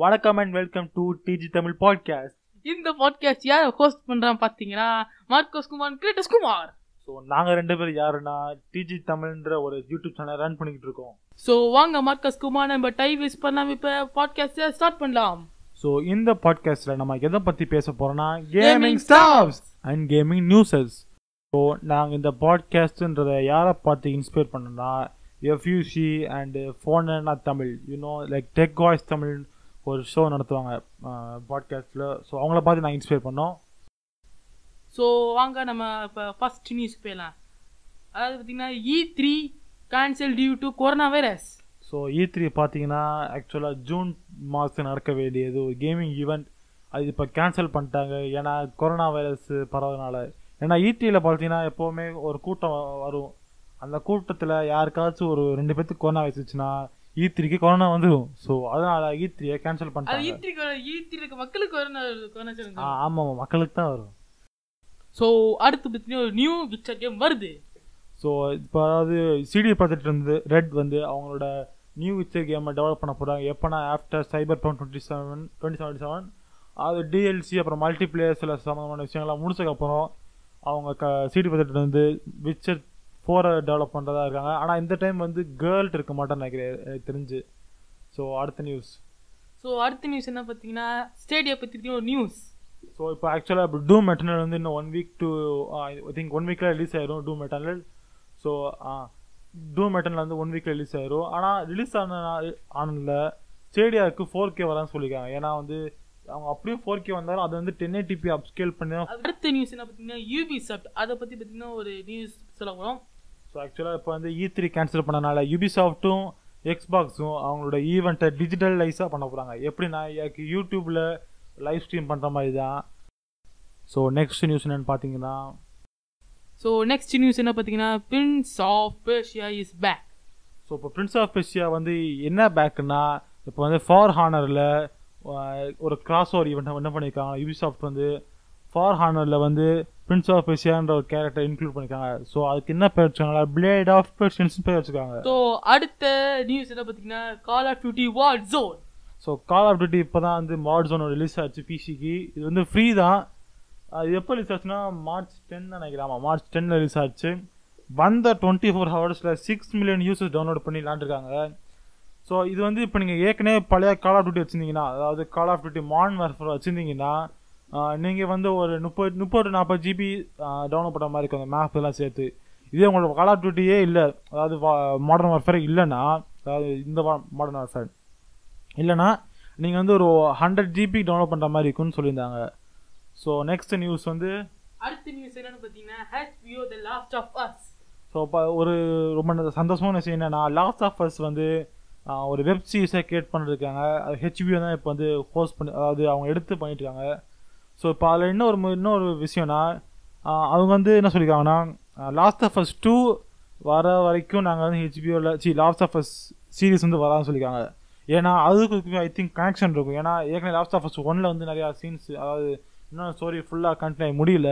வணக்கம் and welcome to Digi Tamil podcast இந்த podcast யார் ஹோஸ்ட் பண்றான் பாத்தீங்கன்னா Marcus Kumar Kratos Kumar. So நாங்கள் ரெண்டு பேரும் யாருன்னா டிஜி தமிழ்ன்ற ஒரு யூடியூப் சேனல் ரன் பண்ணிக்கிட்டு இருக்கோம். ஸோ வாங்க மார்க்கஸ் குமார் நம்ம டைம் வேஸ்ட் பண்ணாம இப்போ பாட்காஸ்ட்டை ஸ்டார்ட் பண்ணலாம். ஸோ இந்த பாட்காஸ்ட்டில் நம்ம எதை பற்றி பேச போகிறோம்னா Gaming gaming stops and gaming newses so நாங்கள் இந்த பாட்காஸ்ட்ன்றதை யாரை பார்த்து இன்ஸ்பயர் பண்ணோம்னா FUC and ஃபோனா Tamil. You know like tech voice Tamil ஒரு ஷோ நடத்துவாங்க பாட்காஸ்ட்டில் ஸோ அவங்கள பார்த்து நாங்கள் இன்ஸ்பயர் பண்ணோம். ஸோ வாங்க நம்ம இப்போ ஃபர்ஸ்ட் நியூஸ் போயிடலாம். அதாவது பார்த்தீங்கன்னா E three cancel due to corona virus so E three பார்த்தீங்கன்னா ஆக்சுவலாக ஜூன் மாதம் நடக்க வேண்டியது ஒரு கேமிங் ஈவெண்ட் அது இப்போ கேன்சல் பண்ணிட்டாங்க. ஏன்னா கொரோனா வைரஸ் பரவதுனால ஏன்னா இ த்ரீயில் பார்த்தீங்கன்னா எப்போவுமே ஒரு கூட்டம் வரும். அந்த கூட்டத்தில் யாருக்காச்சும் ஒரு ரெண்டு பேர்த்துக்கு கொரோனா வச்சுச்சுன்னா இ த்ரீக்கு கொரோனா வந்துடும் ஸோ அதனால இ த்ரீயை கேன்சல் பண்ணிட்டாங்க. மக்களுக்கு கொரோனா ஆ சொல்லுங்க ஆமாம் மக்களுக்கு தான் வரும். ஸோ அடுத்து பார்த்தீங்கன்னா ஒரு நியூ விக்சர் கேம் வருது. ஸோ இப்போ அதாவது சிடி ப்ராஜெக்ட் வந்து ரெட் வந்து அவங்களோட நியூ விச்சர் கேமை டெவலப் பண்ண போகிறாங்க எப்போனா after cyber punk twenty seven twenty seventy seven அது டிஎல்சி அப்புறம் மல்டிப்ளேயர் சில சம்மந்தமான விஷயங்கள்லாம் முடிச்சதுக்கப்புறம் அவங்க க சிடி ப்ராஜெக்ட் வந்து விச்சர் ஃபோரை டெவலப் பண்ணுறதா இருக்காங்க. ஆனால் இந்த டைம் வந்து கேர்ள் இருக்க மாட்டேன்னு நினைக்கிறேன். எனக்கு தெரிஞ்சு. ஸோ அடுத்த நியூஸ் ஸோ அடுத்த நியூஸ் என்ன பார்த்தீங்கன்னா ஸ்டேடியா பற்றி ஒரு நியூஸ் ஸோ இப்போ ஆக்சுவலாக இப்போ டூம் மெட்டர்னல் வந்து இன்னும் one week to I think one வீக்கில் ரிலீஸ் ஆயிரும் Doom Eternal so Doom Eternal வந்து ஒன் வீக்கில் ரிலீஸ் ஆயிரும். ஆனால் ரிலீஸ் ஆன ஆனதில் ஸ்டேடியாவுக்கு ஃபோர் கே வரான்னு சொல்லியிருக்காங்க. ஏன்னா வந்து அவங்க அப்படியே ஃபோர் கே வந்தாலும் அது வந்து டென் ஏடிபி அப்ஸ்கேல் பண்ணி அடுத்த நியூஸ் என்ன பார்த்தீங்கன்னா யூபி சாப்ட் அதை பற்றி பார்த்தீங்கன்னா ஒரு நியூஸ் சொல்ல போகிறோம் ஸோ ஆக்சுவலாக இப்போ வந்து இ த்ரீ கேன்சல் பண்ணனால யூபிசாஃப்ட்டும் எக்ஸ்பாக்ஸும் அவங்களோட ஈவெண்ட்டை டிஜிட்டலைஸாக பண்ண போகிறாங்க எப்படின்னா எனக்கு யூடியூப்பில் லைவ் ஸ்ட்ரீம் பண்ணுற மாதிரி தான். ஸோ நெக்ஸ்ட் நியூஸ் என்னன்னு பார்த்தீங்கன்னா ஸோ நெக்ஸ்ட் நியூஸ் என்ன பார்த்தீங்கன்னா Prince of Persia is back so இப்போ பிரின்ஸ் ஆஃப் பெர்ஷியா வந்து என்ன பேக்குன்னா இப்போ வந்து ஃபார் ஹானரில் ஒரு கிராஸ் ஓவர் ஈவெண்ட் என்ன பண்ணியிருக்காங்க யூபிசாஃப்ட் வந்து ஃபார் ஹானரில் வந்து பிரின்ஸ் ஆஃப் பெர்ஷியான்ற ஒரு கேரக்டர் இன்க்ளூட் பண்ணியிருக்காங்க ஸோ அதுக்கு என்ன பேர் வச்சுக்காங்க பிளேட் ஆஃப் பெர்ஷியன்ஸ் பேர் வச்சுருக்காங்க. ஸோ அடுத்த நியூஸ் என்ன பார்த்தீங்கன்னா Call of Duty Warzone so Call of Duty இப்போ தான் வந்து மாட் ஜோன் ரிலீஸ் ஆச்சு பிசிக்கு இது வந்து ஃப்ரீ தான். அது எப்போ ரிலீஸ் ஆச்சுன்னா மார்ச் டென் நினைக்கிறேன். ஆமாம் மார்ச் டென்னில் ரிலீஸ் ஆச்சு. வந்த டுவெண்ட்டி ஃபோர் ஹவர்ஸில் சிக்ஸ் மில்லியன் யூசர்ஸ் டவுன்லோட் பண்ணி விளாண்டுருக்காங்க ஸோ இது வந்து இப்போ நீங்கள் ஏற்கனவே பழைய கால் ஆஃப் டியூட்டி வச்சுருந்தீங்கன்னா அதாவது Call of Duty Modern Warfare வச்சுருந்தீங்கன்னா நீங்கள் வந்து ஒரு முப்பது முப்பது நாற்பது ஜிபி டவுன்லோட் பண்ணுற மாதிரி இருக்கும் அந்த மேப் எல்லாம் சேர்த்து. இதே உங்களோட கால் ஆஃப் டியூட்டியே இல்லை அதாவது மாடர்ன் வார்ஃபேர் இல்லைன்னா அதாவது இந்த மாடர்ன் வார்ஃபேர் இல்லைனா நீங்கள் வந்து ஒரு ஹண்ட்ரட் ஜிபி டவுன்லோட் பண்ணுற மாதிரி இருக்கும்னு சொல்லியிருந்தாங்க. ஸோ நெக்ஸ்ட் நியூஸ் வந்து அடுத்த நியூஸ் என்னன்னு பார்த்தீங்கன்னா HBO the Last of Us so இப்போ ஒரு ரொம்ப சந்தோஷமான விஷயம் என்னன்னா லாஸ்ட் ஆஃப் அஸ் வந்து ஒரு வெப் சீரிஸை கிரியேட் பண்ணிருக்காங்க. அது ஹெச்பிஓ தான் இப்போ வந்து ஹோஸ்ட் பண்ணி அதாவது அவங்க எடுத்து பண்ணிட்டு இருக்காங்க. ஸோ இப்போ அதில் இன்னொரு இன்னொரு விஷயம்னா அவங்க வந்து என்ன சொல்லியிருக்காங்கன்னா லாஸ்ட் ஆஃப் அஸ் டூ வர வரைக்கும் நாங்கள் வந்து ஹெச்பிஓவில் C last of Us series வந்து வரான்னு சொல்லியிருக்காங்க ஏன்னா அதுக்கு ஐ திங்க் கனெக்ஷன் இருக்கும். ஏன்னா ஏற்கனவே லாஸ்ட் ஆஃப் அஸ் ஒன்ல வந்து நிறையா சீன்ஸ் அதாவது இன்னும் ஸ்டோரி ஃபுல்லாக கண்டினியூ ஆகி முடியல.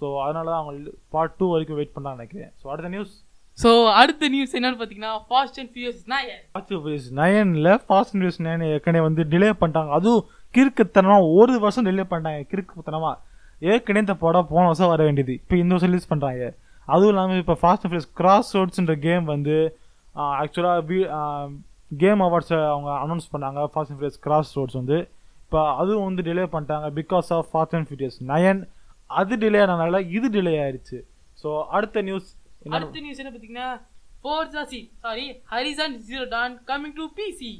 ஸோ அதனால தான் அவங்க பார்ட் டூ வரைக்கும் வெயிட் பண்ணான்னு நினைக்கிறேன். ஸோ அடுத்த நியூஸ் ஸோ அடுத்த நியூஸ் என்னன்னு பார்த்தீங்கன்னா Fast and Furious nine fast fees நயனில் ஃபாஸ்ட் நியூஸ் நைன் ஏற்கனவே வந்து டிலே பண்ணிட்டாங்க. அதுவும் கிறுக்குத்தனமாக ஒரு வருஷம் டிலே பண்ணிட்டாங்க. கிறுக்குத்தனமாக ஏற்கனவே இந்த படம் போன வருஷம் வர வேண்டியது. இப்போ இந்த வருஷம் ரிலீஸ் பண்ணுறாங்க அதுவும் இல்லாமல் இப்போ ஃபாஸ்ட் அண்ட் ஃபியூஸ் கிராஸ் ரோட்ஸ்ன்ற கேம் வந்து ஆக்சுவலாக கேம் அவார்ட்ஸை அவங்க அனௌன்ஸ் பண்ணாங்க. Fast and furious cross roads வந்து. இப்போ அதுவும் வந்து டிலே பண்ணிட்டாங்க because of Fast and Furious nine அது டிலே ஆனதுனால இது டிலே ஆயிடுச்சு ஸோ அடுத்த நியூஸ் அடுத்த நியூஸ் என்ன பார்த்தீங்கன்னா for sorry Horizon Zero Dawn coming to PC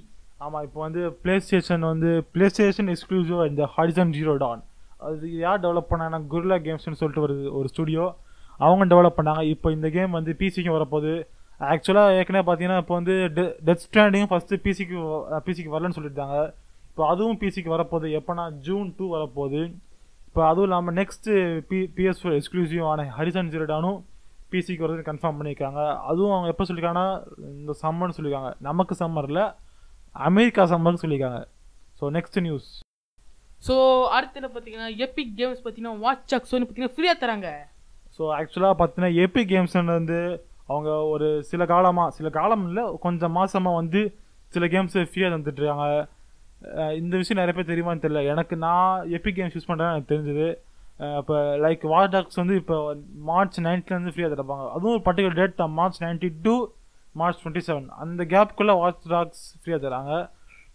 ஆமாம் இப்போ வந்து பிளே ஸ்டேஷன் வந்து பிளே ஸ்டேஷன் எக்ஸ்க்ளூசிவ் இந்த ஹாரிசன் ஜீரோ டான் அது யார் டெவலப் பண்ணாங்கன்னா குருலா கேம்ஸ்னு சொல்லிட்டு ஒரு ஒரு ஸ்டுடியோ அவங்க டெவலப் பண்ணாங்க. இப்போ இந்த கேம் வந்து பிசிக்கு வரப்போகுது. ஆக்சுவலாக ஏற்கனவே பார்த்தீங்கன்னா இப்போ வந்து டெத் ஸ்டாண்டிங் ஃபஸ்ட்டு பிசிக்கு பிசிக்கு வரலன்னு சொல்லியிருந்தாங்க இப்போ அதுவும் பிசிக்கு வரப்போகுது. எப்போனா ஜூன் டூ வரப்போகுது. இப்போ அதுவும் இல்லாமல் நெக்ஸ்ட்டு பி பிஎஸ் ஃபோர் ஆன ஹரிசன் ஜீரோ டானும் பிசிக்கு வரதுன்னு கன்ஃபார்ம் பண்ணியிருக்காங்க. அதுவும் அவங்க எப்போ சொல்லியிருக்காங்கன்னா இந்த சம்மர்னு சொல்லியிருக்காங்க. நமக்கு சம்மரில் அமெரிக்கா சம்மர்னு சொல்லியிருக்காங்க. ஸோ நெக்ஸ்ட் நியூஸ் ஸோ அடுத்தது பார்த்தீங்கன்னா எபிக் கேம்ஸ் பார்த்தீங்கன்னா வாட்ச் வந்து பார்த்தீங்கன்னா ஃப்ரீயாக தராங்க. ஸோ ஆக்சுவலாக பார்த்தீங்கன்னா ஏபி கேம்ஸ் வந்து அவங்க ஒரு சில காலமாக சில காலம் இல்லை கொஞ்சம் மாசமாக வந்து சில கேம்ஸ் ஃப்ரீயாக தந்துட்டுருக்காங்க. இந்த விஷயம் நிறைய பேர் தெரியுமான்னு தெரியல. எனக்கு நான் எபிக் கேம்ஸ் யூஸ் பண்ணுறேன் எனக்கு தெரிஞ்சது. இப்போ லைக் வார் டாக்ஸ் வந்து இப்போ மார்ச் நைன்த்லேருந்து ஃப்ரீயாக தரப்பாங்க. அதுவும் ஒரு particular date March ninety to March twenty seven அந்த கேப்புக்குள்ளே வாட்ச் டாக்ஸ் ஃப்ரீயாக தராங்க.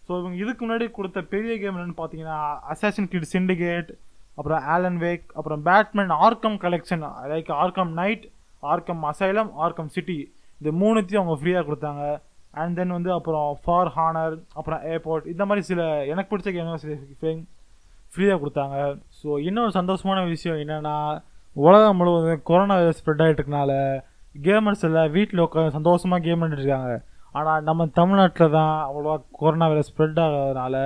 ஸோ இவங்க இதுக்கு முன்னாடி கொடுத்த பெரிய கேம் என்னென்னு பார்த்தீங்கன்னா அசாசின் கிட் சிண்டிகேட் அப்புறம் ஆலன் வேக் அப்புறம் Batman Arkham Collection like Arkham Knight Arkham Asylum Arkham City இந்த மூணுத்தையும் அவங்க ஃப்ரீயாக கொடுத்தாங்க. அண்ட் தென் வந்து அப்புறம் ஃபார் ஹானர் அப்புறம் ஏர்போர்ட் இந்த மாதிரி சில எனக்கு பிடிச்ச கேம் சில ஃப்ரீயாக கொடுத்தாங்க. ஸோ இன்னொரு சந்தோஷமான விஷயம் என்னென்னா உலகம் முழுவதும் கொரோனா ஸ்ப்ரெட் ஆகிட்டு இருக்கனால கேமர்ஸ் எல்லாம் வீட்டில் உட்காந்து சந்தோஷமாக கேம் இருக்காங்க. ஆனால் நம்ம தமிழ்நாட்டில் தான் அவ்வளோவா கொரோனா வேலை ஸ்ப்ரெட் ஆகாதனால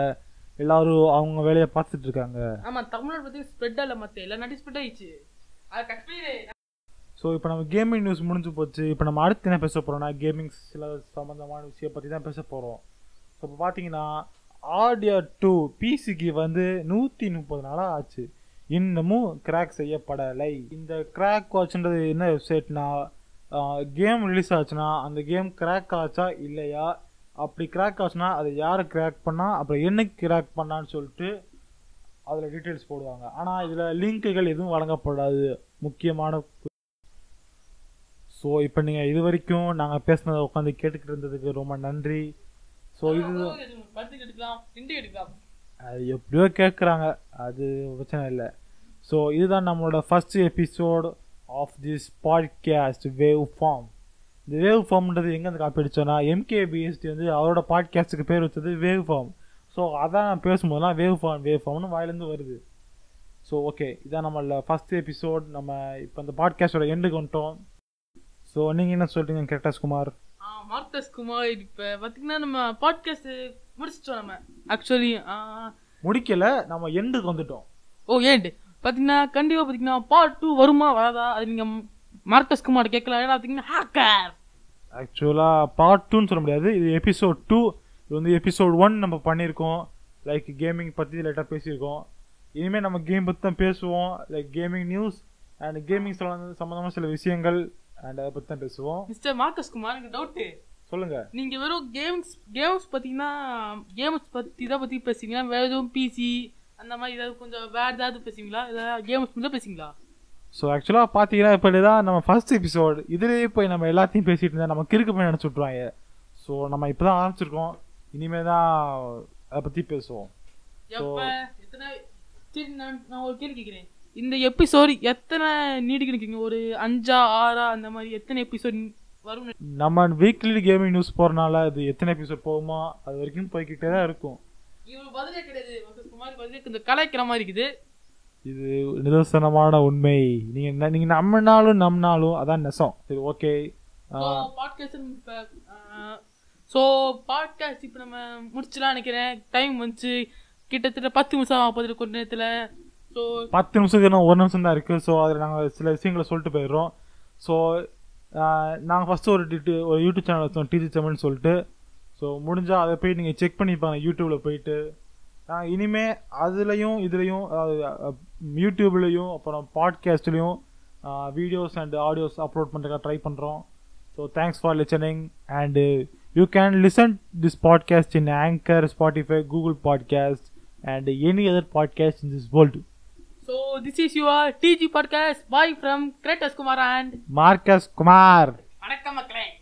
எல்லாரும் அவங்க வேலையை பார்த்துட்டு இருக்காங்க. ஆமா தமிழ்நாடு பத்தி ஸ்ப்ரெட் ஆகல மத்த எல்லா நாட்டையும் ஸ்ப்ரெட் ஆயிடுச்சு. ஸோ இப்போ நம்ம கேமிங் நியூஸ் முடிஞ்சு போச்சு. இப்போ நம்ம அடுத்து என்ன பேச போகிறோம்னா கேமிங் சில சம்மந்தமான விஷயம் பற்றி தான் பேச போகிறோம் ஸோ இப்போ பார்த்தீங்கன்னா ஆடியோ டூ பிசிக்கு வந்து நூற்றி முப்பது நாளாக ஆச்சு. இன்னமும் கிராக் செய்யப்படலை. இந்த கிராக் வாட்ச்ன்றது என்ன வெப்சைட்னா கேம் ரிலீஸ் ஆச்சுன்னா அந்த கேம் கிராக் ஆச்சா இல்லையா? அப்படி கிராக் ஆச்சுன்னா அதை யார் கிராக் பண்ணா? அப்புறம் என்ன கிராக் பண்ணான்னு சொல்லிட்டு அதில் டீட்டெயில்ஸ் போடுவாங்க. ஆனால் இதில் லிங்க்குகள் எதுவும் வழங்கப்படாது. முக்கியமான ஸோ இப்போ நீங்கள் இது வரைக்கும் நாங்கள் பேசுனதை உட்காந்து கேட்டுக்கிட்டு இருந்ததுக்கு ரொம்ப நன்றி. ஸோ இது அது எப்படியோ கேட்குறாங்க அது பிரச்சனை இல்லை. ஸோ இதுதான் நம்மளோட first episode of this podcast wave form இந்த வேவ் ஃபார்ம்ன்றது எங்கேருந்து காப்பி அடிச்சோன்னா எம்கேபிஎஸ்டி வந்து அவரோட பாட்காஸ்ட்டுக்கு பேர் வச்சது வேவ் ஃபார்ம் ஸோ அதான் நான் பேசும்போதெல்லாம் வேவ் ஃபார்ம் வேவ் ஃபார்ம்னு வாயிலேருந்து வருது. ஸோ ஓகே இதான் நம்மள ஃபர்ஸ்ட் எபிசோட் நம்ம இப்போ இந்த பாட்காஸ்டோட எண்டுக்கு வந்துட்டோம். ஸோ நீங்கள் என்ன சொல்கிறீங்க கரெக்டாஸ் குமார் மார்க்கஸ் குமார் இப்போ பார்த்தீங்கன்னா நம்ம பாட்காஸ்ட் முடிச்சிட்டோம் நம்ம. ஆக்சுவலி முடிக்கல நம்ம எண்டுக்கு வந்துட்டோம். ஓ ஏண்டு பார்த்தீங்கன்னா கண்டிப்பாக பார்த்தீங்கன்னா பார்ட் டூ வருமா வராதா? அது நீங்கள் மார்க்கஸ் குமார் கேட்கலாம். ஏன்னா பார்த்தீங்கன்னா ஹேக்கர் ஆக்சுவலாக பார்ட் டூன்னு சொல்ல முடியாது. இது எபிசோட் டூ இது வந்து எபிசோட் ஒன் நம்ம பண்ணியிருக்கோம். லைக் கேமிங் பற்றி லைட்டாக பேசியிருக்கோம். இனிமேல் நம்ம கேம் பற்றி தான் பேசுவோம். Like gaming news and gaming சம்மந்தமாக சில விஷயங்கள் அண்ட் அதை பற்றி தான் பேசுவோம். மிஸ்டர் மார்க்கஸ் குமார் எனக்கு டவுட்டு சொல்லுங்கள் நீங்கள் வெறும் கேம்ஸ் கேம்ஸ் பார்த்தீங்கன்னா கேம்ஸ் பற்றி தான் பற்றி பேசுவீங்களா வேறு எதுவும் பிசி அந்த மாதிரி ஏதாவது கொஞ்சம் வேறு ஏதாவது பேசுவீங்களா? ஏதாவது கேம்ஸ் மட்டும் பேசுவீங்களா? ஸோ ஆக்சுவலாக பார்த்தீங்கன்னா இப்போ தான் நம்ம ஃபர்ஸ்ட் எபிசோட் இதுலேயே போய் நம்ம எல்லாத்தையும் பேசிட்டு இருந்தால் நம்ம கிறுக்கு போய் நினச்சி ஸோ நம்ம இப்போ தான் ஆரம்பிச்சிருக்கோம். இனிமேல் தான் அதை பற்றி பேசுவோம். சரி நான் நான் ஒரு கேள்வி கேட்குறேன் இந்த எபிசோட் எத்தனை நீடிக்கு நிற்கிறீங்க ஒரு அஞ்சா ஆறா அந்த மாதிரி எத்தனை எபிசோட் வரும்? நம்ம வீக்லி கேமிங் நியூஸ் போகிறனால அது எத்தனை எபிசோட் போகுமோ அது வரைக்கும் போய்கிட்டே தான் இருக்கும். இவங்களுக்கு பதிலே கிடையாது. குமார் பதிலே கொஞ்சம் கலாய்க்கிற மாதிரி இருக்குது. இது நிதர்சனமான உண்மை. நீங்க நீங்க நம்பினாலும் நம்பினாலும் அதான் நெசம். சரி ஓகே. பாட்காஸ்ட் ஸோ பாட்காஸ்ட் இப்போ நம்ம முடிச்சலாம் நினைக்கிறேன். டைம் வந்துச்சு. கிட்டத்தட்ட பத்து நிமிஷம் ஆகுது கொஞ்ச நேரத்தில். ஸோ பத்து நிமிஷத்துக்கு இன்னும் ஒரு நிமிஷம் தான் இருக்கு. ஸோ அதில் நாங்கள் சில விஷயங்களை சொல்லிட்டு போயிடுறோம். ஸோ நாங்கள் ஃபஸ்ட்டு ஒரு ஒரு யூடியூப் சேனல் வச்சோம். டிஜி தமிழ்னு சொல்லிட்டு. ஸோ முடிஞ்சால் அதை போய் நீங்கள் செக் பண்ணிப்பாங்க யூடியூப்பில் போயிட்டு. நாங்கள் இனிமே அதுலேயும் இதுலேயும் யூடியூப்லேயும் அப்புறம் பாட்காஸ்ட்லேயும் வீடியோஸ் அண்ட் ஆடியோஸ் அப்லோட் பண்ணுறதுக்காக ட்ரை பண்ணுறோம் so thanks for listening and you can listen this podcast in Anchor Spotify Google podcast and any other podcast in this world so this is your Digi podcast bye from Kratos Kumar and Marcus Kumar வணக்கம் மக்கள்.